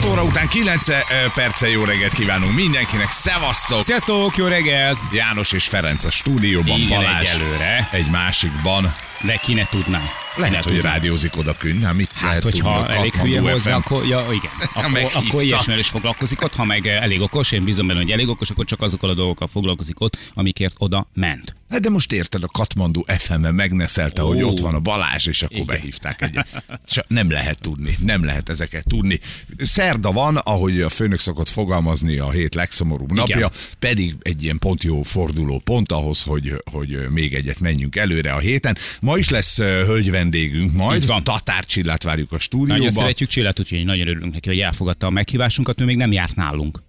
6 óra után 9 perce jó reggelt kívánunk mindenkinek. Szevasztok! Sziasztok, jó reggelt! János és Ferenc a stúdióban, Igen, Balázs egyelőre. egy másikban. De ki ne tudná. Lehet, Ne hogy tudná. rádiózik oda künn. Hát, mit Hát, lehet hogyha tudni, elég hülye hozzá, akkor, ja, igen. Akkor, akkor ilyesmivel is foglalkozik ott, ha meg eh, elég okos, én bízom benne, hogy elég okos, akkor csak azokkal a dolgokkal foglalkozik ott, amikért oda ment. Hát de most érted, a Katmandu FM-en megneszelte, hogy Ó. ott van a Balázs, és akkor Igen. behívták egyet. Csak nem lehet tudni, nem lehet ezeket tudni. Szerda van, ahogy a főnök szokott fogalmazni, a hét legszomorúbb napja, pedig egy ilyen pont jó forduló pont ahhoz, hogy, hogy még egyet menjünk előre a héten. Ma is lesz hölgy vendégünk majd, Így van. Tatár Csillát várjuk a Nagyon stúdióba. szeretjük Csillát, úgyhogy nagyon örülünk neki, hogy elfogadta a meghívásunkat, ő még nem járt nálunk.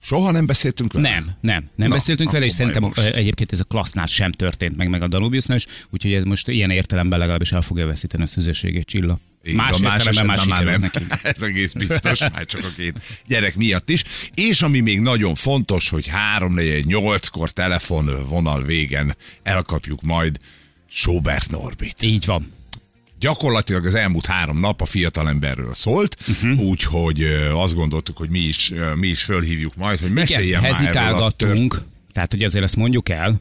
Soha nem beszéltünk vele? Nem, nem, nem Na, beszéltünk vele, és szerintem most. ö, egyébként ez a klassznál sem történt meg, meg a Danubiusnál is, úgyhogy ez most ilyen értelemben legalábbis el fogja veszíteni a szüzességét Csilla. Így Más már esetben sikerült nem. neki. Ez egész biztos, már csak a két gyerek miatt is. És ami még nagyon fontos, hogy 3 8 kor telefonvonal végen elkapjuk majd Sobert Norbit. Így van. Gyakorlatilag az elmúlt három nap a fiatalemberről szólt, uh-huh. úgyhogy azt gondoltuk, hogy mi is, mi is fölhívjuk majd, hogy meséljen Igen, már erről a tört... hezitálgattunk, tehát hogy azért ezt mondjuk el,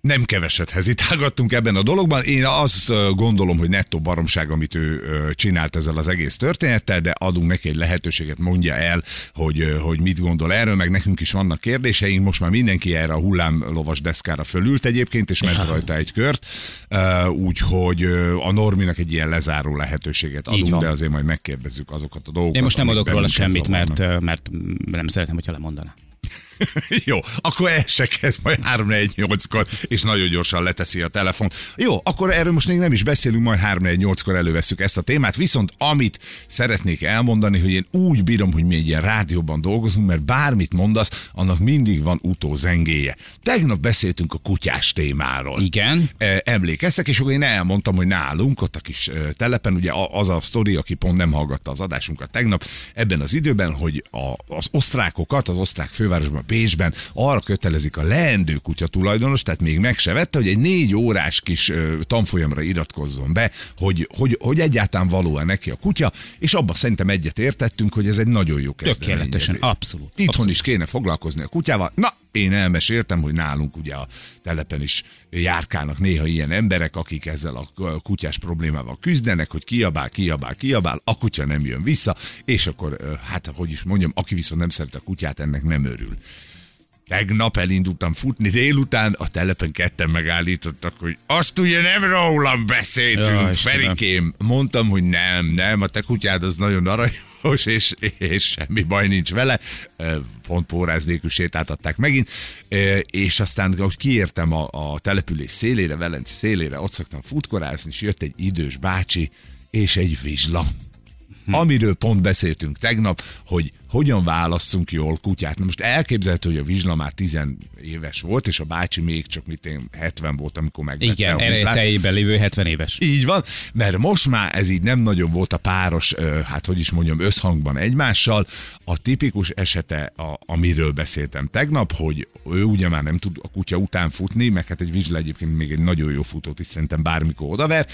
Nem keveset hezitálgattunk ebben a dologban. Én azt gondolom, hogy nettó baromság, amit ő csinált ezzel az egész történettel, de adunk neki egy lehetőséget, mondja el, hogy, hogy mit gondol erről, meg nekünk is vannak kérdéseink. Most már mindenki erre a hullámlovas deszkára fölült egyébként, és ment rajta egy kört. Úgyhogy a Norminak egy ilyen lezáró lehetőséget adunk, de azért majd megkérdezzük azokat a dolgokat. én most nem adok róla semmit, mert, mert nem szeretném, hogyha lemondaná. Jó, akkor el se kezd majd 3 4 8 kor és nagyon gyorsan leteszi a telefon. Jó, akkor erről most még nem is beszélünk, majd 3 4 8 kor elővesszük ezt a témát, viszont amit szeretnék elmondani, hogy én úgy bírom, hogy mi egy ilyen rádióban dolgozunk, mert bármit mondasz, annak mindig van utózengéje. Tegnap beszéltünk a kutyás témáról. Igen. E, emlékeztek, és akkor én elmondtam, hogy nálunk, ott a kis telepen, ugye az a sztori, aki pont nem hallgatta az adásunkat tegnap, ebben az időben, hogy a, az osztrákokat, az osztrák fővárosban, Bécsben arra kötelezik a leendő kutya tulajdonos, tehát még meg se vette, hogy egy négy órás kis tanfolyamra iratkozzon be, hogy, hogy, hogy egyáltalán való-e neki a kutya, és abban szerintem egyet értettünk, hogy ez egy nagyon jó kezdeményezés. Tökéletesen, abszolút. Itthon abszolút. is kéne foglalkozni a kutyával. Na, én elmeséltem, hogy nálunk ugye a telepen is járkálnak néha ilyen emberek, akik ezzel a kutyás problémával küzdenek, hogy kiabál, kiabál, kiabál, a kutya nem jön vissza, és akkor, hát hogy is mondjam, aki viszont nem szeret a kutyát, ennek nem örül. Tegnap elindultam futni délután, a telepen ketten megállítottak, hogy azt ugye nem rólam beszéltünk, Ja. Ferikém. Mondtam, hogy nem, nem, a te kutyád az nagyon aranyos, és, és semmi baj nincs vele. Pont póráz nélkül sétáltatták megint, és aztán, ahogy kiértem a, a település szélére, Velence szélére, ott szoktam futkorázni, és jött egy idős bácsi, és egy vizsla. Amiről pont beszéltünk tegnap, hogy hogyan válasszunk jól kutyát. Na most elképzelhető, hogy a vizsla már 10 éves volt, és a bácsi még csak mit én 70 volt, amikor megvette Igen, a vizslát. erejtejében lévő 70 éves. Így van, mert most már ez így nem nagyon volt a páros, hát hogy is mondjam, összhangban egymással. A tipikus esete, a, amiről beszéltem tegnap, hogy ő ugye már nem tud a kutya után futni, meg hát egy vizsla egyébként még egy nagyon jó futót is szerintem bármikor odaver.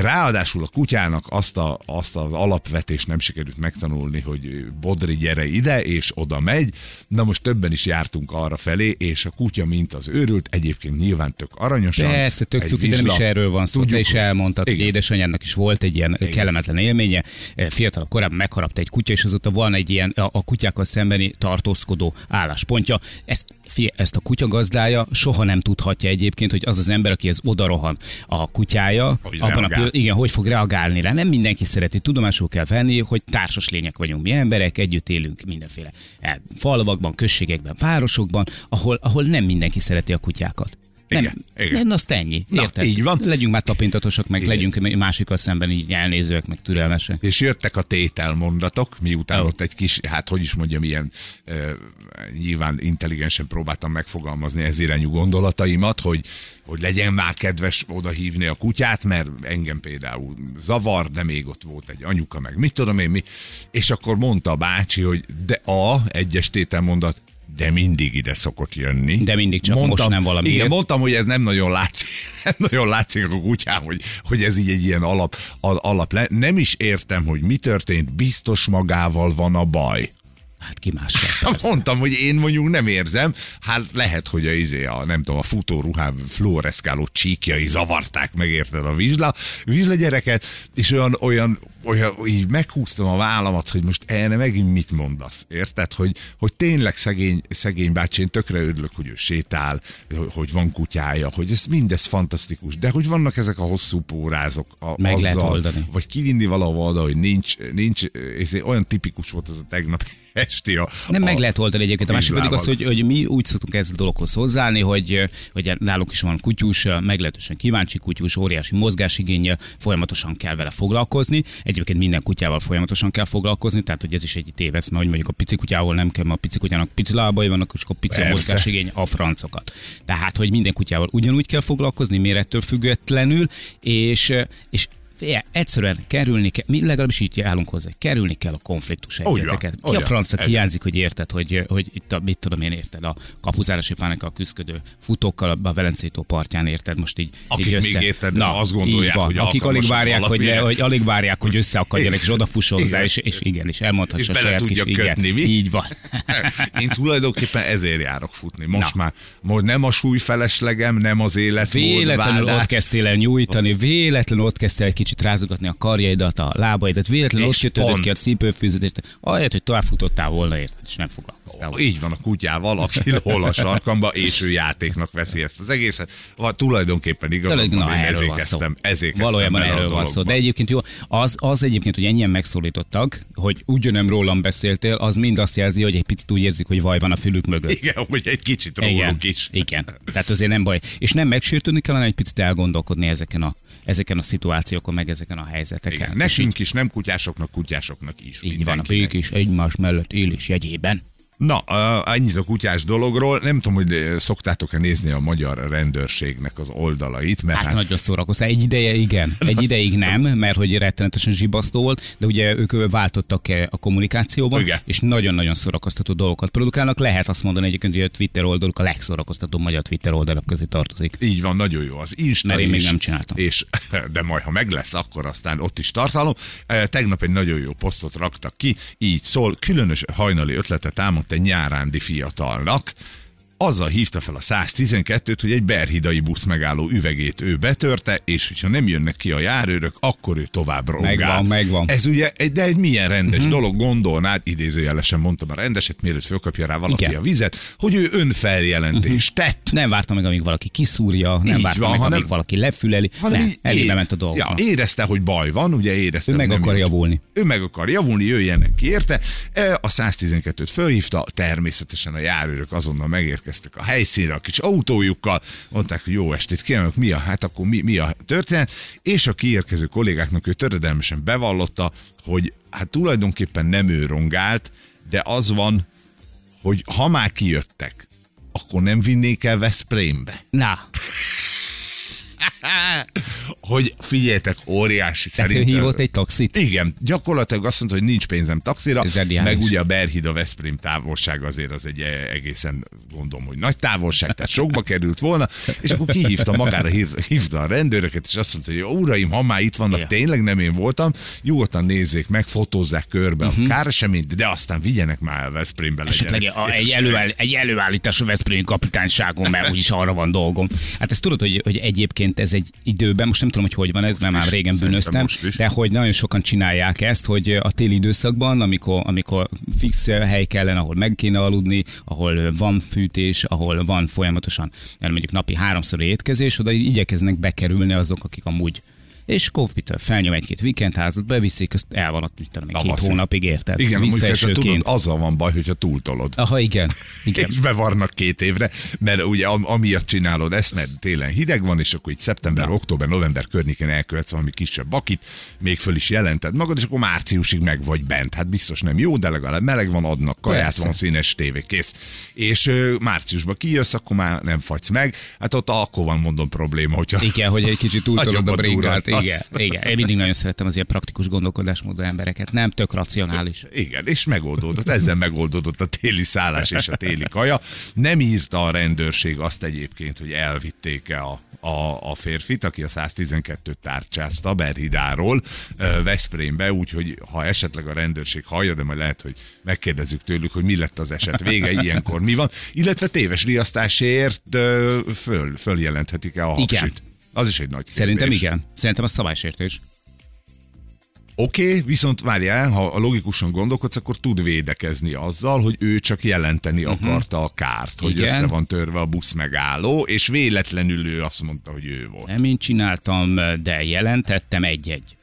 Ráadásul a kutyának azt, a, azt az alapvetést nem sikerült megtanulni, hogy Bodri gyere ide, és oda megy. Na most többen is jártunk arra felé, és a kutya, mint az őrült, egyébként nyilván tök aranyosan. Persze, tök cuki, de nem is erről van szó. Te Tudjuk, is elmondtad, hogy Igen. édesanyjának is volt egy ilyen kellemetlen élménye. Fiatal korábban megharapta egy kutya, és azóta van egy ilyen a, a kutyákkal szembeni tartózkodó álláspontja. Ezt, ezt a kutya gazdája soha nem tudhatja egyébként, hogy az az ember, akihez odarohan a kutyája, Hogy abban a pillanatban, igen, hogy fog reagálni rá. Nem mindenki szereti, tudomásul kell venni, hogy társas lények vagyunk mi emberek, együtt élünk mindenféle eh, falvakban, községekben, városokban, ahol, ahol nem mindenki szereti a kutyákat. Nem, Igen, nem, azt ennyi. Na, Érted? így van. Legyünk már tapintatosak, meg Igen. legyünk másikkal szemben így elnézőek, meg türelmesek. És jöttek a tételmondatok, miután Ó. ott egy kis, hát hogy is mondjam, ilyen e, nyilván intelligensen próbáltam megfogalmazni ez irányú gondolataimat, hogy, hogy legyen már kedves oda hívni a kutyát, mert engem például zavar, de még ott volt egy anyuka, meg mit tudom én mi, és akkor mondta a bácsi, hogy de a egyes tételmondat, de mindig ide szokott jönni. De mindig csak most nem valamiért. Igen, mondtam, hogy ez nem nagyon látszik, nem nagyon látszik a kutyám, hogy, hogy ez így egy ilyen alap, al- alap le. Nem is értem, hogy mi történt, biztos magával van a baj. Hát ki mással. Mondtam, hogy én mondjuk nem érzem, hát lehet, hogy a, izé, a nem tudom, a futóruhám fluoreszkáló csíkjai zavarták meg, érted a vizsla, vizsla gyereket, és olyan, olyan, olyan, így meghúztam a vállamat, hogy most erre megint mit mondasz, érted? Hogy, hogy tényleg szegény, szegény bácsi, én tökre örülök, hogy ő sétál, hogy- van kutyája, hogy ez mindez fantasztikus, de hogy vannak ezek a hosszú pórázok a, Meg lehet oldani. vagy kivinni valahol oda, hogy nincs, nincs, ez olyan tipikus volt ez a tegnap esti a, Nem a, meg lehet oldani egyébként. A másik pedig az, hogy, hogy mi úgy szoktunk ez a dologhoz hozzáállni, hogy, hogy nálunk is van kutyus, meglehetősen kíváncsi kutyus, óriási mozgásigényel, folyamatosan kell vele foglalkozni. Egyébként minden kutyával folyamatosan kell foglalkozni, tehát hogy ez is egy tévesz, mert hogy mondjuk a pici kutyával nem kell, mert a pici kutyának pici lábai vannak, és akkor pici a Persze. mozgásigény a francokat. Tehát, hogy minden kutyával ugyanúgy kell foglalkozni, mérettől függetlenül, és, és Figyelj, egyszerűen kerülni kell, mi legalábbis így állunk hozzá, kerülni kell a konfliktus helyzeteket. Ki a francia Ez- hiányzik, hogy érted, hogy, hogy itt a, mit tudom én érted, a kapuzárosi pánekkal küzdködő futókkal a Velencei tó partján érted, most így, Akik így még össze. érted, azt gondolják, van. hogy Akik alig várják, hogy, valamire. hogy alig várják, hogy összeakadjanak, és odafuss hozzá, és, és igen, és elmondhassa És saját tudja kis, kötni, igen, mi? Így van. Én tulajdonképpen ezért járok futni. Most Na. már most nem a súlyfeleslegem, nem az élet Véletlenül ott kezdtél el nyújtani, véletlenül ott kezdtél egy kicsit rázogatni a karjaidat, a lábaidat, véletlenül És ott kötődött ki a cipőfűződést, ahelyett, hogy tovább futottál volna érted, és nem foglalkoztál volna. Így van a kutyával, aki hol a sarkamba, és ő játéknak veszi ezt az egészet. Vagy tulajdonképpen igazad Tényleg, van, én ezért kezdtem Valójában erről van szó. De egyébként jó, az, az egyébként, hogy ennyien megszólítottak, hogy ugyanem rólam beszéltél, az mind azt jelzi, hogy egy picit úgy érzik, hogy vaj van a fülük mögött. Igen, hogy egy kicsit Igen, róluk is. igen. Tehát azért nem baj. És nem megsértődni kellene egy picit elgondolkodni ezeken a, ezeken a szituációkon, meg ezeken a helyzeteken. Igen, nekünk is, nem kutyásoknak, kutyásoknak is. Így van, a mindenkinek. bék is egymás mellett élés jegyében. Na, ennyit a kutyás dologról. Nem tudom, hogy eh, szoktátok-e nézni a magyar rendőrségnek az oldalait, mert Hát, hát, nagyon szórakoztál. Egy ideje igen, egy ideig nem, mert hogy rettenetesen zsibasztó volt, de ugye ők váltottak eh, a kommunikációban, Igen. és nagyon-nagyon szórakoztató dolgokat produkálnak. Lehet azt mondani egyébként, hogy a Twitter oldaluk a legszórakoztatóbb magyar Twitter oldalak közé tartozik. így van, nagyon jó az Insta Mert én még is, nem csináltam. És, de majd, ha meg lesz, akkor aztán ott is tartalom. Eh, Tegnap egy nagyon jó posztot raktak ki, így szól, különös hajnali ötletet támadt egy nyárándi fiatalnak, azzal hívta fel a 112-t, hogy egy berhidai busz megálló üvegét ő betörte, és hogyha nem jönnek ki a járőrök, akkor ő tovább rongál. Megvan, megvan. Ez ugye, egy- de egy milyen rendes uh-huh. dolog, gondolnád, idézőjelesen mondtam a rendeset, mielőtt fölkapja rá valaki Igen. a vizet, hogy ő önfeljelentést uh-huh. tett. Nem várta meg, amíg valaki kiszúrja, nem Így várta van, meg, hanem- amíg valaki lefüleli. Nem, elébe ment a dolgoknak. Ja, érezte, hogy baj van, ugye érezte, Ő meg akar jó. javulni. Ő meg akar javulni, jöjjenek ki érte. E, A 112-t fölhívta, természetesen a járőrök azonnal megérkeztek a helyszínre a kis autójukkal, mondták, hogy jó estét kívánok, mi a, hát akkor mi, mi a történet, és a kiérkező kollégáknak ő töredelmesen bevallotta, hogy hát tulajdonképpen nem ő rongált, de az van, hogy ha már kijöttek, akkor nem vinnék el Veszprémbe. Na, hogy figyeljetek, óriási tehát ő szerintem. hívott egy taxit. Igen, gyakorlatilag azt mondta, hogy nincs pénzem taxira, Zseniális. meg ugye a Berhid a Veszprém távolság azért az egy e- egészen gondolom, hogy nagy távolság, tehát sokba került volna, és akkor kihívta magára, hív- hívta a rendőröket, és azt mondta, hogy uraim, ha már itt vannak, Ja. tényleg nem én voltam, nyugodtan nézzék meg, fotózzák körbe Mhm. uh-huh. a káreseményt, de aztán vigyenek már el Veszprémbe Esetleg a, egy, előáll, egy előállítású Veszprémi kapitányságon, mert úgyis arra van dolgom. Hát ezt tudod, hogy, hogy egyébként ez egy időben, most nem tudom, hogy hogy van ez, mert már régen bűnöztem, de hogy nagyon sokan csinálják ezt, hogy a téli időszakban, amikor, amikor fix hely kellene, ahol meg kéne aludni, ahol van fűtés, ahol van folyamatosan, mondjuk napi háromszor étkezés, oda igyekeznek bekerülni azok, akik amúgy és Kóvpitől felnyom egy-két weekendházat, beviszik, azt el van ott, mit tudom, két hónapig érted. Igen, mondjuk tudod, azzal van baj, hogyha túltolod. Aha, igen. igen. És bevarnak két évre, mert ugye am- amiatt csinálod ezt, mert télen hideg van, és akkor így szeptember, Na. október, november környékén elkövetsz valami kisebb bakit, még föl is jelented magad, és akkor márciusig meg vagy bent. Hát biztos nem jó, de legalább meleg van, adnak kaját, Persze. van színes tévé, kész. És ö, márciusban kijössz, akkor már nem fagysz meg. Hát ott akkor van, mondom, probléma, hogyha Igen, hogy egy kicsit túltolod a bringát. Igen, igen. Én mindig nagyon szeretem az ilyen praktikus gondolkodásmódú embereket. Nem tök racionális. Igen, és megoldódott. Ezzel megoldódott a téli szállás és a téli kaja. Nem írta a rendőrség azt egyébként, hogy elvitték-e a, a, a férfit, aki a 112-t tárcsázta Berhidáról Veszprémbe, úgyhogy ha esetleg a rendőrség hallja, de majd lehet, hogy megkérdezzük tőlük, hogy mi lett az eset vége, ilyenkor mi van, illetve téves riasztásért föl, följelenthetik-e a Igen. Az is egy nagy Szerintem kérdés. igen. Szerintem a szabálysértés. Oké, okay, viszont várjál, ha a logikusan gondolkodsz, akkor tud védekezni azzal, hogy ő csak jelenteni uh-huh. akarta a kárt, hogy. Igen. össze van törve a busz megálló, és véletlenül ő azt mondta, hogy ő volt. Nem én csináltam, de jelentettem egy-egy.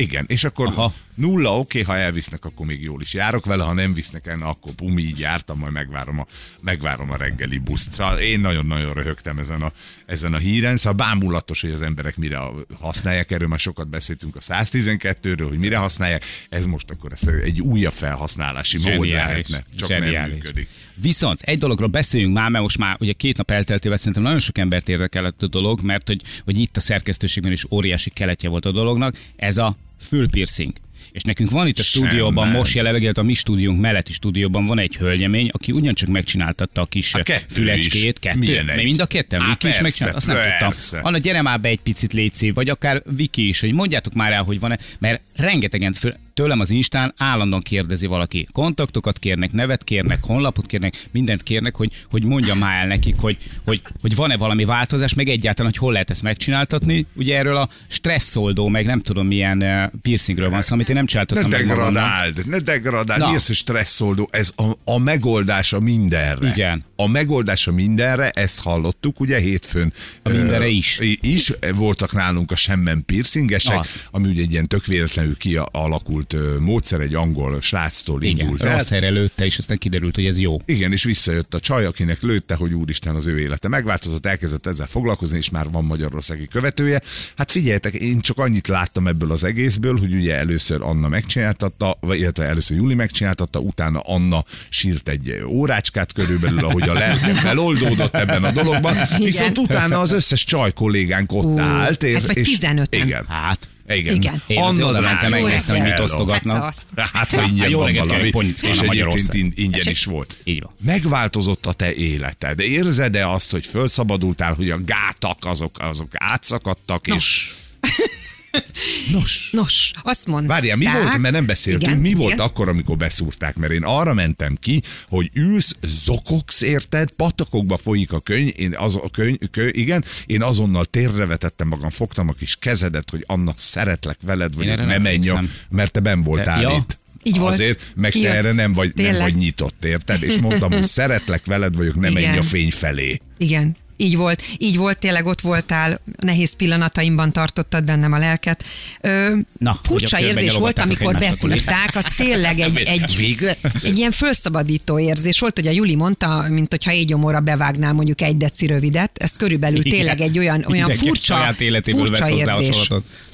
Igen, és akkor Aha. Nulla, oké, okay, ha elvisznek, akkor még jól is járok vele, ha nem visznek el, akkor pumi, így jártam, majd megvárom a, megvárom a reggeli buszt. Szóval én nagyon-nagyon röhögtem ezen a, ezen a híren, szóval bámulatos, hogy az emberek mire használják, erről már sokat beszéltünk a 112-ről, hogy mire használják, ez most akkor ez egy újabb felhasználási mód lehetne, csak nem Zseniális. működik. Viszont egy dologról beszéljünk már, mert most már ugye két nap elteltével szerintem nagyon sok embert érdekelett a dolog, mert hogy, hogy itt a szerkesztőségben is óriási keletje volt a dolognak, ez a fülpiercing. És nekünk van itt a stúdióban, most jelenleg a mi stúdiónk melletti stúdióban van egy hölgyemény, aki ugyancsak megcsináltatta a kis A kettő fülecskét. is. Kettő? Milyen egy? Mind a ketten, Á, Viki is megcsinálta, azt nem persze. tudtam. Anna, gyere már be egy picit létszi, vagy akár Viki is, hogy mondjátok már el, hogy van-e, mert rengetegen föl, tőlem az Instán állandóan kérdezi valaki. Kontaktokat kérnek, nevet kérnek, honlapot kérnek, mindent kérnek, hogy, hogy mondjam már el nekik, hogy, hogy, hogy van-e valami változás, meg egyáltalán, hogy hol lehet ezt megcsináltatni. Ugye erről a stresszoldó, meg nem tudom milyen piercingről van szó, amit én nem Ne csináltattam magamnak. degradáld, ne degradáld, Na. mi az, hogy stresszoldó, ez a, a megoldása mindenre. Igen. A megoldása mindenre, ezt hallottuk, ugye hétfőn. A mindenre ö, is. Is voltak nálunk a semmen piercingesek, Az. ami ugye egy ilyen tök véletlenül kialakult ö, módszer, egy angol sráctól Igen, indult el. rossz helyre lőtte, és aztán kiderült, hogy ez jó. Igen, és visszajött a csaj, akinek lőtte, hogy úristen az ő élete megváltozott, elkezdett ezzel foglalkozni, és már van magyarországi követője. Hát figyeljetek, én csak annyit láttam ebből az egészből, hogy ugye először Anna megcsináltatta, vagy illetve először Júli megcsináltatta, utána Anna sírt egy órácskát körülbelül, ahogy a lelke feloldódott ebben a dologban. Viszont utána az összes csaj kollégánk ott Ú, állt. És, hát vagy és, 15-en. Igen. Hát, Igen. Igen. Én azért oda mentem, drága, megnéztem, hogy mit osztogatnak. Azt. Hát, ha ingyen Jó van valami, és egyébként ingyen is volt. Így van. Megváltozott a te életed. Érzed-e azt, hogy felszabadultál, hogy a gátak azok, azok átszakadtak, és... Nos. Nos, azt mondták... Várjál, mi volt, mert nem beszéltünk, Igen, mi volt igen. akkor, amikor beszúrták? Mert én arra mentem ki, hogy ülsz, zokogsz, érted, patakokba folyik a könyv, én az, a könyv, kö, igen, én azonnal térrevetettem magam, fogtam a kis kezedet, hogy Anna, szeretlek veled, vagy erre ne nem menj, mert te ben voltál Ja. itt. Így volt. Azért, meg te erre nem vagy, nem Tényleg. vagy nyitott, érted? És mondtam, hogy szeretlek veled vagyok, ne menj a fény felé. Igen. Így volt, így volt, tényleg ott voltál, nehéz pillanataimban tartottad bennem a lelket. Ö, Na, furcsa érzés volt, amikor beszúrták, az tényleg egy, egy, Végre? egy ilyen felszabadító érzés volt, hogy a Juli mondta, mint hogyha égyomóra bevágnál mondjuk egy deci rövidet, ez körülbelül tényleg egy olyan, olyan furcsa, furcsa érzés.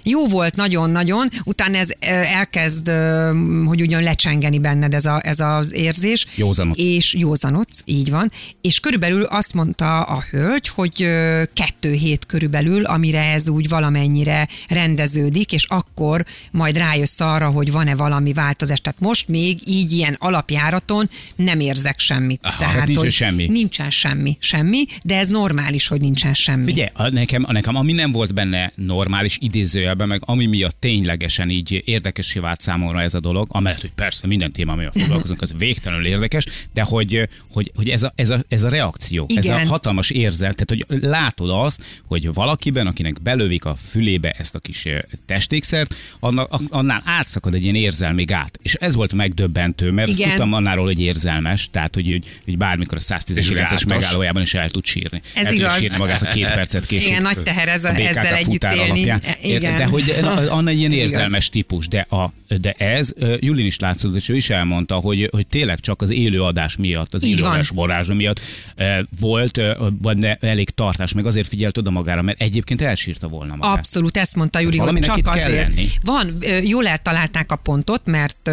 Jó volt nagyon-nagyon, utána ez elkezd, hogy ugyan lecsengeni benned ez, a, ez az érzés. Józanodsz. És józanodsz, így van. És körülbelül azt mondta a hölgy, hogy kettő hét körülbelül, amire ez úgy valamennyire rendeződik, és akkor majd rájössz arra, hogy van-e valami változás. Tehát most még így ilyen alapjáraton nem érzek semmit. Aha, Tehát, hát nincsen hogy semmi. Nincsen semmi, semmi, de ez normális, hogy nincsen semmi. Ugye, a, nekem, a, nekem, ami nem volt benne normális idézőjelben, meg ami miatt ténylegesen így érdekesé vált számomra ez a dolog, amellett, hogy persze minden téma, amivel foglalkozunk, az végtelenül érdekes, de hogy, hogy, hogy ez, a, ez, a, ez a reakció, ez a Igen. hatalmas érzet, érzel, tehát hogy látod azt, hogy valakiben, akinek belövik a fülébe ezt a kis testékszert, annál átszakad egy ilyen érzelmi gát. És ez volt megdöbbentő, mert azt Igen. tudtam annáról, hogy érzelmes, tehát hogy, hogy, hogy bármikor a És 119-es gátos. megállójában is el tud sírni. Ez el igaz. sírni magát a két percet később. Igen, nagy teher ez a- a ezzel együtt élni. alapján. Igen. De hogy Anna egy ilyen Ez igaz. érzelmes típus, de, a, de ez Julin is látszott, és ő is elmondta, hogy, hogy tényleg csak az élő adás miatt, az élőadás varázsa miatt volt ö, benne elég tartás, meg azért figyelt oda magára, mert egyébként elsírta volna magát. Abszolút, ezt mondta Júli, hogy csak azért. lenni. Van, jól eltalálták a pontot, mert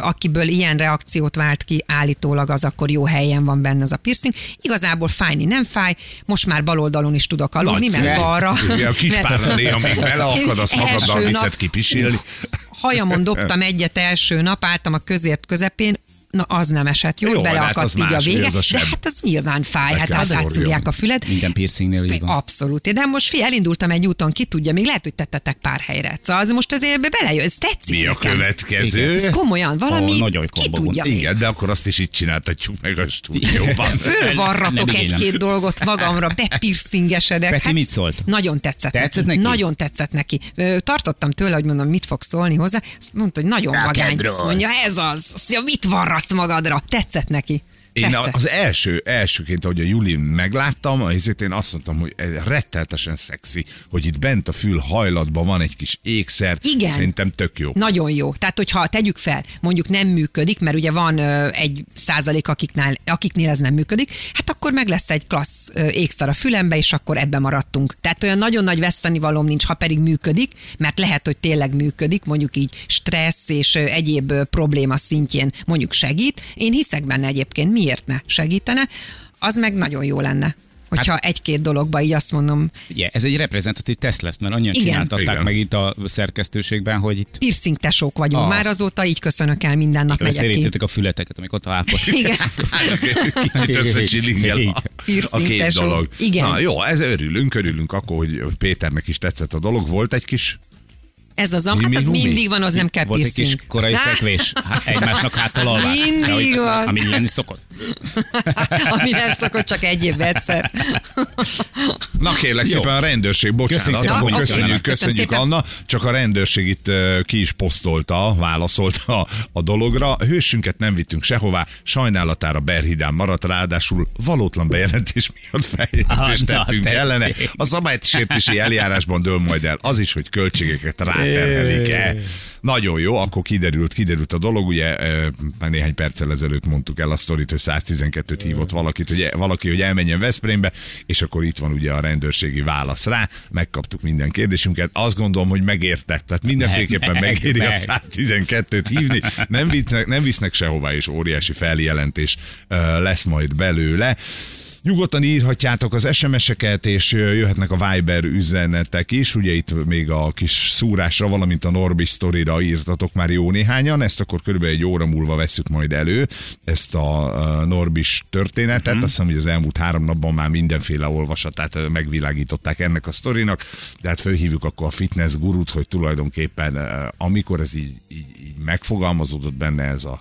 akiből ilyen reakciót vált ki, állítólag az akkor jó helyen van benne az a piercing. Igazából fájni nem fáj, most már bal oldalon is tudok aludni, Nagyszerű. mert balra. Igen, a kis mert- párna néha még beleakad, azt magaddal viszed kipisilni. hajamon dobtam egyet első nap, álltam a közért közepén, Na, az nem esett jól, Jó, hát beleakadt az így a más, vége, az a de hát az nyilván fáj, Be hát átszúrják a füled. Minden piercingnél így van. Abszolút. De most fi, elindultam egy úton, ki tudja, még lehet, hogy tettetek pár helyre. Szóval az most azért be belejön, ez tetszik Mi a nekem. következő? Ez komolyan, valami, Ó, nagyon ki tudja még. Igen, de akkor azt is itt csináltatjuk meg a stúdióban. Fölvarratok egy-két dolgot magamra, bepiercingesedek. Peti mit szólt? Nagyon tetszett, Tetszett neki. neki? Nagyon tetszett neki. Tartottam tőle, hogy mondom, mit fog szólni hozzá. Azt mondta, hogy nagyon vagány. Azt mondja, ez az. Azt mondja, mit varratsz magadra? Tetszett neki. Én Tetszett. az első, elsőként, ahogy a Julin megláttam, azért én azt mondtam, hogy ez retteltesen szexi, hogy itt bent a fül hajlatban van egy kis ékszer. Igen. Szerintem tök jó. Nagyon jó. Tehát, hogyha tegyük fel, mondjuk nem működik, mert ugye van ö, egy százalék, akiknál, akiknél ez nem működik, hát akkor meg lesz egy klassz ö, ékszar a fülembe, és akkor ebbe maradtunk. Tehát olyan nagyon nagy vesztenivalóm nincs, ha pedig működik, mert lehet, hogy tényleg működik, mondjuk így stressz és ö, egyéb ö, probléma szintjén mondjuk segít. Én hiszek benne egyébként, miért ne segítene, az meg nagyon jó lenne. Hogyha hát, egy-két dologba így azt mondom, Ugye, ez egy reprezentatív teszt lesz, mert annyian Igen. csináltatták Igen. meg itt a szerkesztőségben, hogy itt piercing tesók vagyunk. Az. Már azóta így köszönök el, minden nap megyek ki. a fületeket, amikor találkoztak. Igen. Kicsit összecsilingel a, a két tesó. dolog. Igen. Na jó, ez örülünk, örülünk akkor, hogy hogy Péternek is tetszett a dolog. Volt egy kis Ez az, am- hát az humi? mindig van, az nem kell Volt egy piercing. kis korai fekvés, hát egymásnak háttal alvás. mindig De van. Ami lenni szokott. Ami nem szokott csak egy évben egyszer. Na kérlek Jó. szépen a rendőrség, bocsánat, Köszönjük szépen, akkor köszönjük, köszönjük Köszönöm Anna, csak a rendőrség itt ki is posztolta, válaszolta a, a dologra. A hősünket nem vittünk sehová, sajnálatára Berhidán maradt, ráadásul valótlan bejelentés miatt feljelentést Ah, na, tettünk tessék. ellene. A szabálysértési eljárásban dől majd el az is, hogy költségeket ráterhelik-e. Nagyon jó, akkor kiderült, kiderült a dolog, ugye már néhány perccel ezelőtt mondtuk el a sztorit, hogy 112-t hívott valakit, hogy valaki, hogy elmenjen Veszprémbe, és akkor itt van ugye a rendőrségi válasz rá, megkaptuk minden kérdésünket. Azt gondolom, hogy megérte, tehát mindenféleképpen Meg, meg, megéri a meg. 112-t hívni, nem visznek, nem visznek sehová, és óriási feljelentés lesz majd belőle. Nyugodtan írhatjátok az SMS-eket, és jöhetnek a Viber üzenetek is. Ugye itt még a kis szúrásra, valamint a Norbi sztorira írtatok már jó néhányan. Ezt akkor körülbelül egy óra múlva veszük majd elő, ezt a Norbis történetet. Azt hiszem, hogy az elmúlt három napban már mindenféle olvasatát megvilágították ennek a sztorinak, de hát fölhívjuk akkor a fitness gurut, hogy tulajdonképpen amikor ez így, így, így megfogalmazódott benne ez a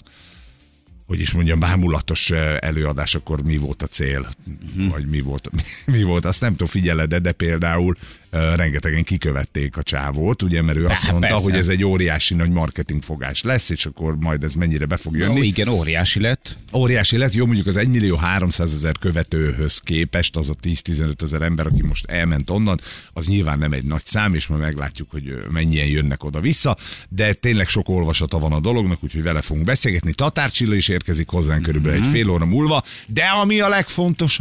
hogy is mondjam, bámulatos előadás, akkor mi volt a cél? Uh-huh. Vagy mi volt, mi volt? Azt nem tudom, figyeled, de, de például uh, rengetegen kikövették a csávót, ugye, mert ő azt Há, mondta, persze. hogy ez egy óriási nagy marketingfogás lesz, és akkor majd ez mennyire be fog jönni. Ó, igen, óriási lett. Óriási lett, jó mondjuk az 1 millió 300 ezer követőhöz képest az a 10-15 ezer ember, aki most elment onnan, az nyilván nem egy nagy szám, és majd meglátjuk, hogy mennyien jönnek oda-vissza, de tényleg sok olvasata van a dolognak, úgyhogy vele fogunk beszélgetni. Tatár Csilla is érkezik hozzánk körülbelül egy fél óra múlva, de ami a legfontosabb,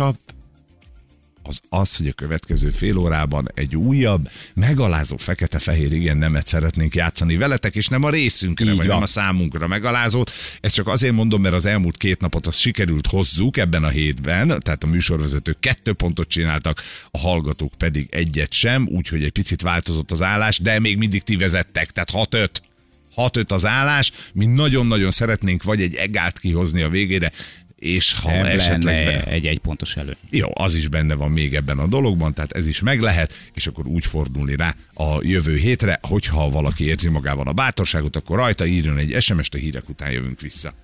az az, hogy a következő fél órában egy újabb, megalázó fekete-fehér igen nemet szeretnénk játszani veletek, és nem a részünkre, Így vagy van. nem a számunkra megalázót. Ezt csak azért mondom, mert az elmúlt két napot az sikerült hozzuk ebben a hétben, tehát a műsorvezetők kettő pontot csináltak, a hallgatók pedig egyet sem, úgyhogy egy picit változott az állás, de még mindig ti vezettek, tehát 6-5. 6-5 az állás, mi nagyon-nagyon szeretnénk vagy egy egált kihozni a végére, és ha Szebb esetleg... egy egy pontos elő. Jó, az is benne van még ebben a dologban, tehát ez is meg lehet, és akkor úgy fordulni rá a jövő hétre, hogyha valaki érzi magában a bátorságot, akkor rajta írjon egy SMS-t, a hírek után jövünk vissza.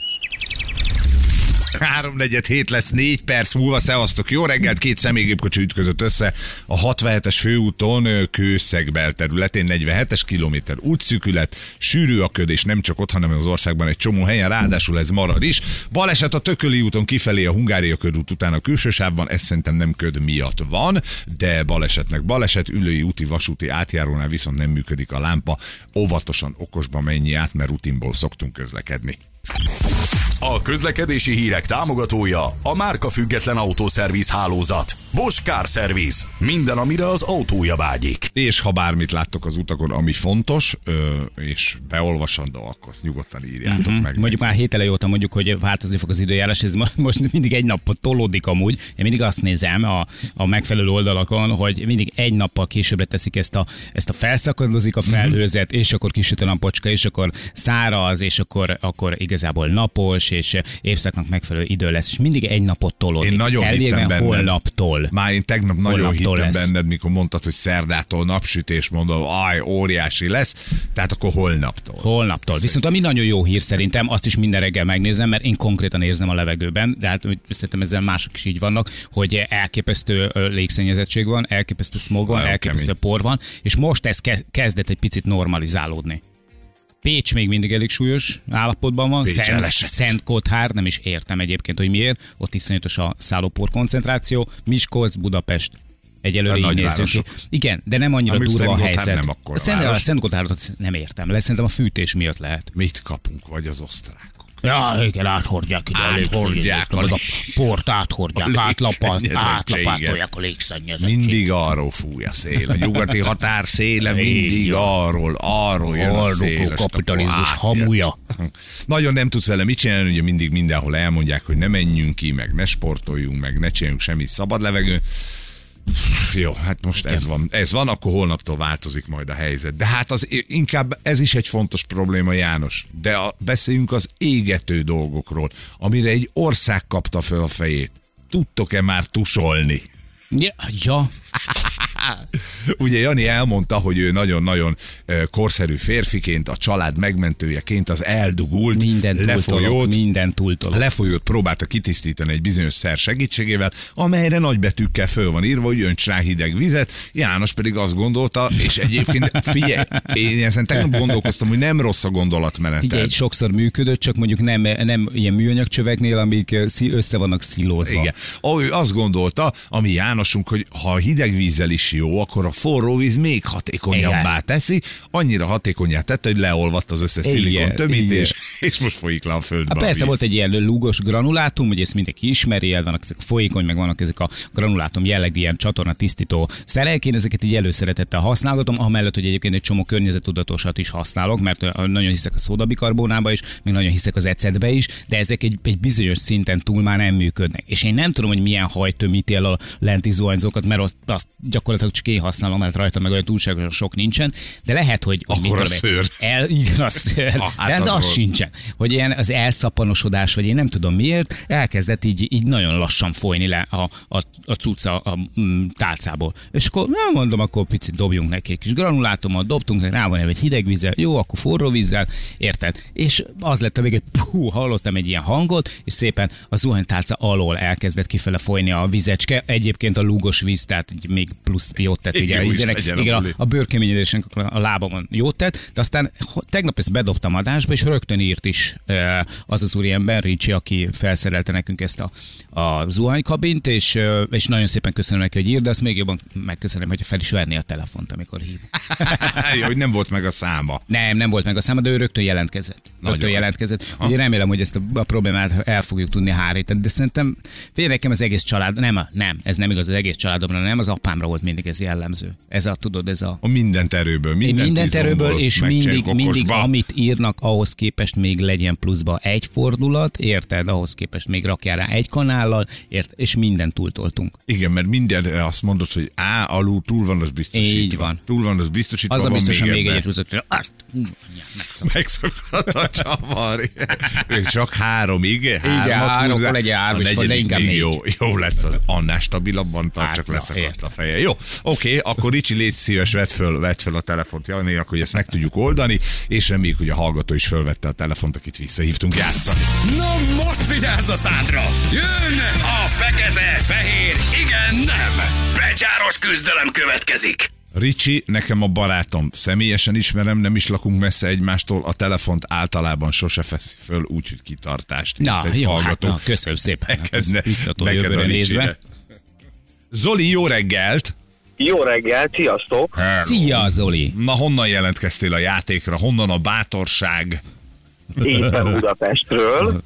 3-4 hét lesz 4 perc múlva, szevasztok, jó reggelt, két személygépkocsi ütközött össze a 67-es főúton Kőszegbel területén, 47-es kilométer útszűkület, sűrű a köd, és nem csak ott, hanem az országban egy csomó helyen, ráadásul ez marad is. Baleset a Tököli úton kifelé a Hungária körút után a külső sávban, ez szerintem nem köd miatt van, de balesetnek baleset, ülői úti vasúti átjárónál viszont nem működik a lámpa. Óvatosan, okosba mennyi át, mert rutinból szoktunk közlekedni. A közlekedési hírek támogatója a márka független autószerviz hálózat. Bosch Car Service. Minden, amire az autója vágyik. És ha bármit láttok az utakon, ami fontos, ö, és beolvasandó, akkor azt nyugodtan írjátok Mhm. meg. Mondjuk már hét elejé óta mondjuk, hogy változni fog az időjárás, ez mo- most mindig egy nappal tolódik amúgy. Én mindig azt nézem a, a megfelelő oldalakon, hogy mindig egy nappal későbbre teszik ezt a, ezt a felszakadozik a felhőzet, és akkor kisüt a napocska, és akkor száraz, és akkor, akkor igazából napos, és évszaknak megfelelő idő lesz, és mindig egy napot tolódik. Én nagyon Elvégben hittem benned. holnaptól. Már én tegnap nagyon Holnaptól hittem lesz. benned, mikor mondtad, hogy szerdától napsütés, mondom, aj, óriási lesz, tehát akkor holnaptól. Holnaptól. Viszont ami nagyon jó hír szerintem, azt is minden reggel megnézem, mert én konkrétan érzem a levegőben, de hát szerintem ezzel mások is így vannak, hogy elképesztő légszennyezettség van, elképesztő smog van, elképesztő kemény. por van, és most ez ke- kezdett egy picit normalizálódni. Pécs még mindig elég súlyos állapotban van. Pécs Szent, elesett. Szent Kotthár, nem is értem egyébként, hogy miért. Ott iszonyatos a szállópor koncentráció. Miskolc, Budapest. Egyelőre A így ki. Igen, de nem annyira Amíg durva a helyzet. nem akkora a Szent, a város. Szent Gotthardot nem értem. Le, szerintem a fűtés miatt lehet. Mit kapunk, vagy az osztrákok? Ja, igen, áthordják ide a Áthordják a a port áthordják, a légszennyezettséget. átlapátolják a légszennyezettséget. Mindig arról fúj a szél. A nyugati határ széle mindig arról, arról jön a szél. és kapitalizmus hamuja. Nagyon nem tudsz vele mit csinálni, ugye mindig mindenhol elmondják, hogy ne menjünk ki, meg ne sportoljunk, meg ne csináljunk semmit szabad levegőn. Jó, hát most ez van. Ez van, akkor holnaptól változik majd a helyzet. De hát az inkább ez is egy fontos probléma, János. De a, beszéljünk az égető dolgokról, amire egy ország kapta fel a fejét. Tudtok-e már tusolni? Ja, ja, Ugye Jani elmondta, hogy ő nagyon-nagyon korszerű férfiként, a család megmentőjeként az eldugult, minden túltolok, lefolyót, minden túltolok. lefolyót próbálta kitisztítani egy bizonyos szer segítségével, amelyre nagybetűkkel föl van írva, hogy önts rá hideg vizet. János pedig azt gondolta, és egyébként figyelj, én ezen tegnap gondolkoztam, hogy nem rossz a gondolatmeneted. Figyelj, sokszor működött, csak mondjuk nem, nem ilyen műanyag csöveknél, amik össze vannak szilózva. Igen. Ő azt gondolta, ami Jánosunk, hogy ha hideg vízzel is jó, akkor a forró víz még hatékonyabbá Igen. teszi. Annyira hatékonyá tette, hogy leolvadt az összes szilikon tömítés, és most folyik le a földbe. Hát a persze volt egy ilyen lúgos granulátum, hogy ezt mindenki ismeri, el vannak ezek a folyékony, meg vannak ezek a granulátum jellegű ilyen csatorna tisztító szerek. Én ezeket így előszeretettel használgatom, amellett, hogy egyébként egy csomó környezetudatosat is használok, mert nagyon hiszek a szódabikarbónába is, meg nagyon hiszek az ecetbe is, de ezek egy, egy bizonyos szinten túl már nem működnek. És én nem tudom, hogy milyen hajtöm ítél a lenti zuhanyzókat, mert azt, azt gyakorlatilag csak én használom, mert rajta meg olyan túlságosan sok nincsen, de lehet, hogy Akkor mit a tudom szőr. El, igen, a szőr. Hát de arról. az sincsen. Hogy ilyen az elszapanosodás, vagy én nem tudom miért, elkezdett így, így nagyon lassan folyni le a, a, a cucca a mm, tálcából. És akkor nem mondom, akkor picit dobjunk neki egy kis granulátumot, dobtunk, rá van egy hideg vízzel, jó, akkor forró vízzel, érted? És az lett a vége, hogy puh, hallottam egy ilyen hangot, és szépen a zuhanytálca alól elkezdett kifele folyni a vizecske. Egyébként a lúgos víz, tehát még plusz jót tett. Ugye, jó izének- igen, a, a bőrkeményedésnek a lábamon jót tett, de aztán tegnap ezt bedobtam adásba, és rögtön írt is az az úriember, Ricsi, aki felszerelte nekünk ezt a, a zuhanykabint, és, és nagyon szépen köszönöm neki, hogy ír, de azt még jobban megköszönöm, hogy fel is venni a telefont, amikor hív. Jó, hogy nem volt meg a száma. Nem, nem volt meg a száma, de ő rögtön jelentkezett. Nagyon. Rögtön jelentkezett. Ugye remélem, hogy ezt a, a problémát el fogjuk tudni hárítani, de szerintem figyelj nekem az egész család, nem, nem, ez nem igaz az egész családomra, nem, az apámra volt mindig ez jellemző. Ez a, tudod, ez a A mindent erőből, mindent, minden izomból erőből, és mindig, mindig, amit írnak, ahhoz képest még legyen pluszba egy fordulat, érted? Ahhoz képest még rakjál rá egy kanállal, ért? És mindent túltoltunk. Igen, mert minden azt mondod, hogy á, alul túl van az biztosítva. Így van. Túl van az biztosítva, Az a biztosan még ebben. egyet húzott, hogy azt, megszakadt. Megszakadt a csavar. Ők csak háromig, hármat háromkor húzzák. legyen három van, de inkább még négy. Jó, jó lesz az. Annál stabilabban tart, Hát, csak leszakadt a feje. Jó, Oké, akkor Ricsi, légy szíves, vedd föl, vedd föl a telefont, Jani, akkor hogy ezt meg tudjuk oldani, és reméljük, hogy a hallgató is fölvette a telefont, akit visszahívtunk játszani. Na most vigyázz a szádra! Jön a fekete, fehér, igen, nem! Becsáros küzdelem következik! Ricsi, nekem a barátom, személyesen ismerem, nem is lakunk messze egymástól, a telefont általában sose feszi föl, úgyhogy kitartást. Na, Ezt jó, hát, hallgató. na, köszönöm szépen. Hát, Neked ez ne- biztató neked jövőre nézve. Zoli, jó reggelt! Jó reggel, sziasztok! Szia, Zoli! Na, honnan jelentkeztél a játékra? Honnan a bátorság? Éppen Budapestről.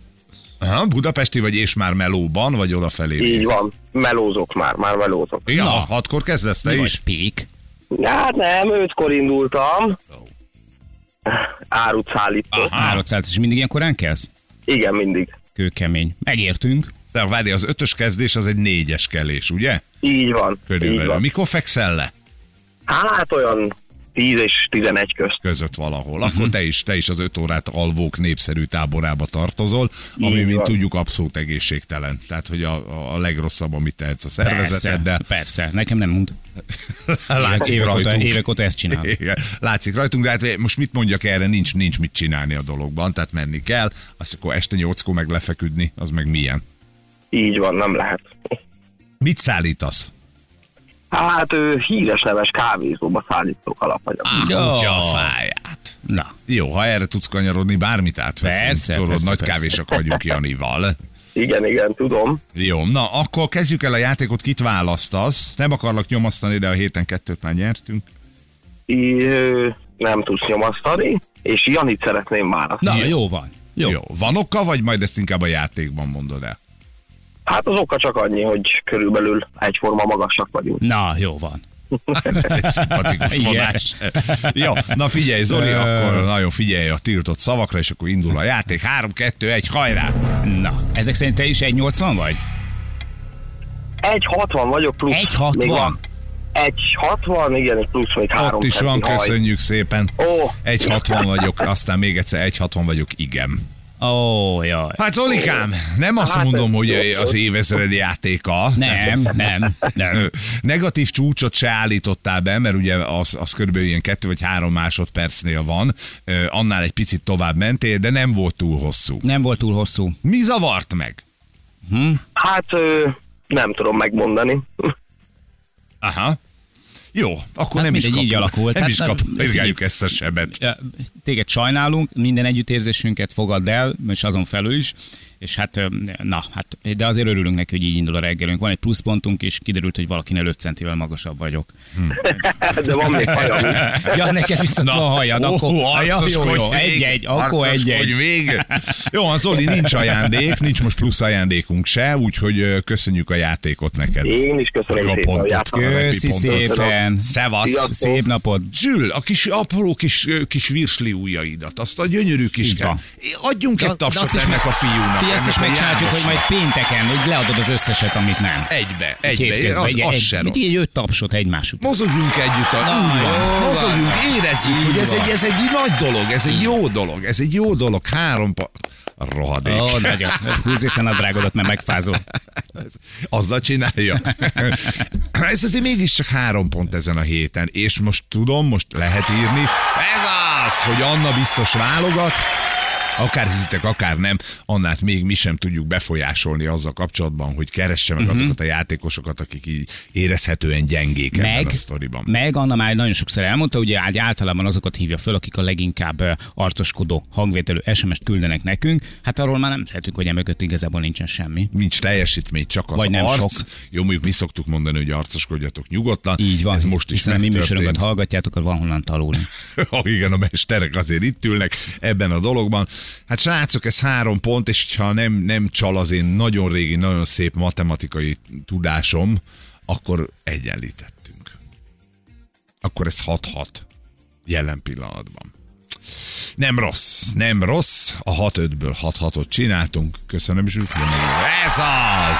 Aha, Budapesti vagy és már melóban, vagy odafelé? Így mész? van. Melózok már, már melózok. Ja, Na. hatkor kezdesz te Mi is? Pék? Hát nem, ötkor indultam. Árut szállítok. Állatszállt, és mindig ilyen korán kelsz? Igen, mindig. Kőkemény. Megértünk. De várj, az ötös kezdés az egy négyes kelés, ugye? Így van. Így Körülbelül. van. Mikor fekszel le? Hát olyan 10 és 11 közt. között valahol. Mhm. Akkor te is, te is az öt órát alvók népszerű táborába tartozol, ami, Így mint van. tudjuk, abszolút egészségtelen. Tehát, hogy a, a legrosszabb, amit tehetsz a Persze, szervezeteddel. persze. Nekem nem mond. Látszik Évek óta, rajtunk. évek óta ezt csinál. Igen, látszik rajtunk, de hát most mit mondjak erre, nincs, nincs mit csinálni a dologban, tehát menni kell, azt akkor este nyolckor meg lefeküdni, az meg milyen. Így van, nem lehet. Mit szállítasz? Hát ő híres neves kávézóba szállítok alapanyag. Jó. Kutyafáját. Na, Jó, ha erre tudsz kanyarodni, bármit átveszünk. Persze, Tudod, persze, nagy persze. kávésak vagyunk Janival. Igen, igen, tudom. Jó, na akkor kezdjük el a játékot, kit választasz? Nem akarlak nyomasztani, de a héten kettőt már nyertünk. Ö, nem tudsz nyomasztani, és Janit szeretném választani. na jó van. Jó. Jó. Van oka, vagy majd ezt inkább a játékban mondod el? Hát az oka csak annyi, hogy körülbelül egyforma magasak vagyunk. Na, jó van. Egy szimpatikus Igen. vonás. Jó, na figyelj, Zoli, akkor nagyon figyelj a tiltott szavakra, és akkor indul a játék. 3, 2, 1, hajrá! Na, ezek szerint te is 1,80 vagy? 1,60 vagyok plusz. 1,60? még van 1,60, igen, és plusz még 3 Ott is van, köszönjük szépen. Ó. 1,60 vagyok, aztán még egyszer 1,60 vagyok, igen. Ó, jaj. Hát Zolikám, nem azt Hát, mondom, hogy jó. az évezred játéka. Nem, nem, nem. Negatív csúcsot se állítottál be, mert ugye az, az körülbelül ilyen kettő vagy három másodpercnél van. Annál egy picit tovább mentél, de nem volt túl hosszú. Nem volt túl hosszú. Mi zavart meg? Hát ö, nem tudom megmondani. Aha. Jó, akkor Hát nem is kap. így alakult. Nem Hát is kap. Vizsgáljuk ezt a sebet. Téged sajnálunk, minden együttérzésünket fogadd el, és azon felül is. És hát, na, hát, de azért örülünk neki, hogy így indul a reggelünk. Van egy pluszpontunk, és kiderült, hogy valakinél 5 centivel magasabb vagyok. De van még hajam. Ja, neked viszont van hajad, akkor... ó, ja, jó, jó, egy-egy, akkor egy-egy. még. Jó, az Zoli, nincs ajándék, nincs most plusz ajándékunk se, úgyhogy köszönjük a játékot neked. Én is köszönöm hogy pontot. Happy Köszi szépen. Szevasz. Sziasztok. Szép napot. Zsül, a kis apró kis, kis virsli ujjaidat, azt a gyönyörű kis. Adjunk egy tapsot ennek a fiúnak. Ezt is megcsináljuk, hogy majd pénteken, hogy leadod az összeset, amit nem. Egybe, egybe, közben, az, egy, az egy, se egy, rossz. egy öt tapsot egymás után. Mozogjunk együtt, a, Na, jó mozogjunk, érezzük, Így hogy ez egy, ez egy nagy dolog, ez egy jó dolog, ez egy jó dolog, három pa... Rohadék. Ó, nagyon. Húzz vissza a nadrágodat, mert megfázol. Azzal csinálja. Ez azért mégiscsak három pont ezen a héten, és most tudom, most lehet írni. Ez az, hogy Anna biztos válogat, akár hiszitek, akár nem, Annát még mi sem tudjuk befolyásolni azzal kapcsolatban, hogy keresse meg uh-huh. azokat a játékosokat, akik így érezhetően gyengék ebben Meg, a sztoriban. meg Anna már nagyon sokszor elmondta, ugye hogy általában azokat hívja föl, akik a leginkább arcoskodó hangvételű SMS-t küldenek nekünk. Hát arról már nem tehetünk, hogy emögött igazából nincsen semmi. Nincs teljesítmény, csak az Vagy nem arc. sok. Jó, mondjuk mi szoktuk mondani, hogy arcoskodjatok nyugodtan. Így van. Ez most is Hiszen a mi megtörtént. hallgatjátok, van honnan tanulni. Igen, a mesterek azért itt ülnek ebben a dologban. Hát srácok, ez három pont, és ha nem, nem csal az én nagyon régi, nagyon szép matematikai tudásom, akkor egyenlítettünk. Akkor ez 6-6 jelen pillanatban. Nem rossz, nem rossz. A 6-5-ből 6-6-ot csináltunk. Köszönöm, Zsük. Ez az!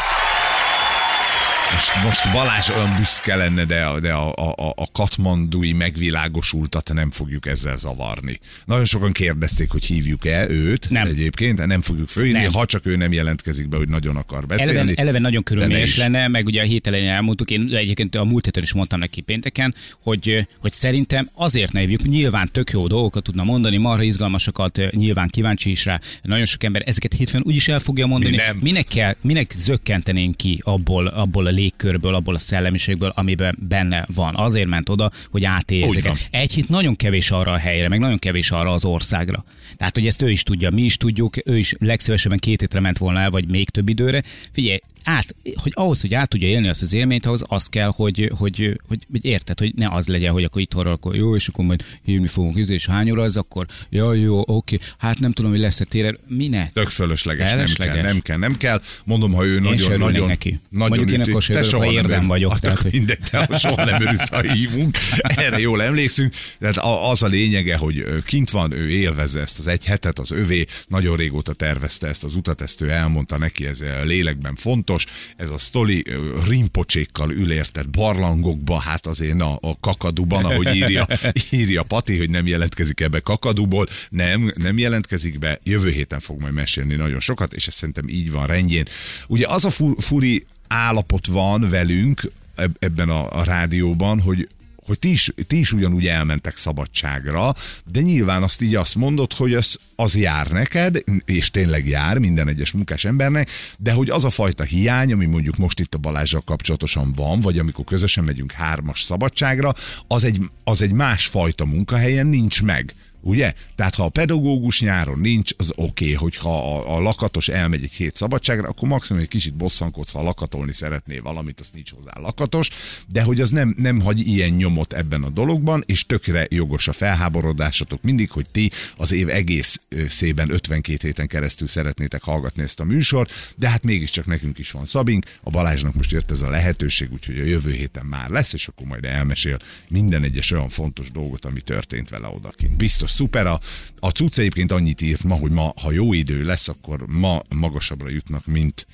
Most, most Balázs olyan büszke lenne, de, a- de a, a, a katmandui megvilágosultat nem fogjuk ezzel zavarni. Nagyon sokan kérdezték, hogy hívjuk-e őt Nem. egyébként, nem fogjuk fölhívni, Nem. ha csak ő nem jelentkezik be, hogy nagyon akar beszélni. Eleve, eleve nagyon körülményes lenne, meg ugye a hét elején elmondtuk, én egyébként a múlt héten is mondtam neki pénteken, hogy, hogy szerintem azért ne hívjuk, nyilván tök jó dolgokat tudna mondani, marha izgalmasakat, nyilván kíváncsi is rá, nagyon sok ember ezeket hétfőn úgyis el fogja mondani. Mi nem. Minek, kell, minek zökkentenénk ki abból, abból a légkörből, abból a szellemiségből, amiben benne van. Azért ment oda, hogy átélje ezeket. Egy hét nagyon kevés arra a helyre, meg nagyon kevés arra az országra. Tehát, hogy ezt ő is tudja, mi is tudjuk, ő is legszívesebben két hétre ment volna el, vagy még több időre. Figyelj, át, hogy ahhoz, hogy át tudja élni azt az élményt, ahhoz az kell, hogy, hogy, hogy, hogy érted, hogy ne az legyen, hogy akkor itthonról, akkor jó, és akkor majd hívni fogunk, izé, és hány óra az, akkor ja, jó, oké, hát nem tudom, hogy lesz-e téren. Minek? Tök fölösleges, Felesleges. nem kell, nem kell, nem kell. Mondom, ha ő nagyon, nagyon, neki. nagyon Mondjuk én üti- akkor se te örülök, ha érdem vagyok, Hát tehát, akkor hogy- mindegy, te soha nem örülsz, ha hívunk. Erre jól emlékszünk. Tehát a- az a lényege, hogy kint van, ő élvezze ezt az egy hetet, az övé, nagyon régóta tervezte ezt az utat, ezt ő elmondta neki, ez a lélekben fontos. Ez a sztori rimpocsékkal ül érted barlangokba, hát azért a, a kakaduban, ahogy írja, írja Pati, hogy nem jelentkezik ebbe kakaduból, nem, nem jelentkezik be, jövő héten fog majd mesélni nagyon sokat, és ez szerintem így van rendjén. Ugye az a fu- furi állapot van velünk eb- ebben a, a rádióban, hogy hogy ti is, ti is ugyanúgy elmentek szabadságra, de nyilván azt így azt mondod, hogy az, az jár neked, és tényleg jár minden egyes munkás embernek, de hogy az a fajta hiány, ami mondjuk most itt a Balázsral kapcsolatosan van, vagy amikor közösen megyünk hármas szabadságra, az egy, az egy másfajta munkahelyen nincs meg. Ugye? Tehát ha a pedagógus nyáron nincs, az oké, okay, hogyha a, a lakatos elmegy egy hét szabadságra, akkor maximum egy kicsit bosszankodsz, ha lakatolni szeretné valamit, az nincs hozzá lakatos, de hogy az nem, nem hagy ilyen nyomot ebben a dologban, és tökre jogos a felháborodásatok mindig, hogy ti az év egész szében 52 héten keresztül szeretnétek hallgatni ezt a műsort, de hát mégiscsak nekünk is van Szabink, a Balázsnak most jött ez a lehetőség, úgyhogy a jövő héten már lesz, és akkor majd elmesél minden egyes olyan fontos dolgot, ami történt vele odakint. Biztos szuper. A, a cucc egyébként annyit írt ma, hogy ma, ha jó idő lesz, akkor ma magasabbra jutnak, mint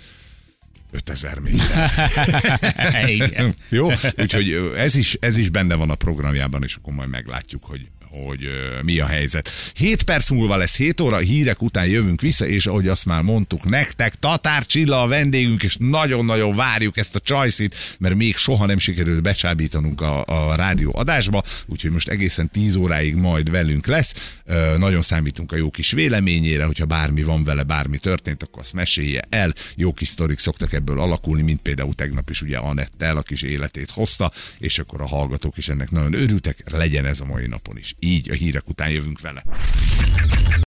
5000 méter. Jó? Úgyhogy ez is, ez is benne van a programjában, és akkor majd meglátjuk, hogy hogy mi a helyzet. 7 perc múlva lesz 7 óra, hírek után jövünk vissza, és ahogy azt már mondtuk nektek, Tatár Csilla a vendégünk, és nagyon-nagyon várjuk ezt a csajszit, mert még soha nem sikerült becsábítanunk a, a rádió adásba, úgyhogy most egészen 10 óráig majd velünk lesz. Nagyon számítunk a jó kis véleményére, hogyha bármi van vele, bármi történt, akkor azt mesélje el. Jó kis sztorik szoktak ebből alakulni, mint például tegnap is ugye Anettel a kis életét hozta, és akkor a hallgatók is ennek nagyon örültek, legyen ez a mai napon is. Így a hírek után jövünk vele.